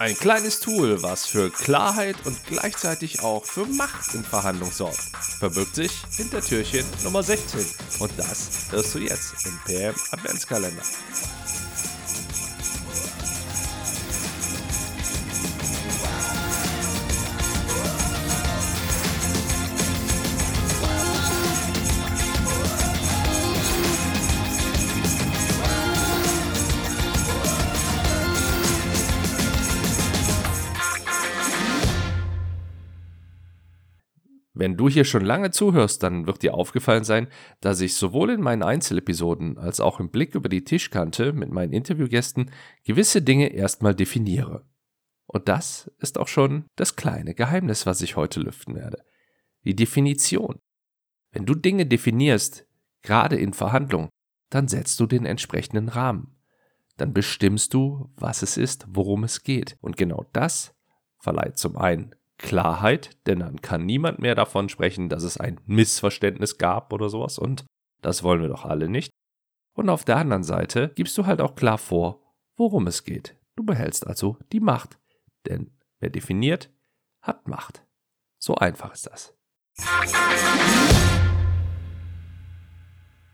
Ein kleines Tool, was für Klarheit und gleichzeitig auch für Macht in Verhandlungen sorgt, verbirgt sich hinter Türchen Nummer 16. Und das hörst du jetzt im PM Adventskalender. Wenn du hier schon lange zuhörst, dann wird dir aufgefallen sein, dass ich sowohl in meinen Einzelepisoden als auch im Blick über die Tischkante mit meinen Interviewgästen gewisse Dinge erstmal definiere. Und das ist auch schon das kleine Geheimnis, was ich heute lüften werde. Die Definition. Wenn du Dinge definierst, gerade in Verhandlungen, dann setzt du den entsprechenden Rahmen. Dann bestimmst du, was es ist, worum es geht. Und genau das verleiht zum einen Klarheit, denn dann kann niemand mehr davon sprechen, dass es ein Missverständnis gab oder sowas und das wollen wir doch alle nicht. Und auf der anderen Seite gibst du halt auch klar vor, worum es geht. Du behältst also die Macht, denn wer definiert, hat Macht. So einfach ist das.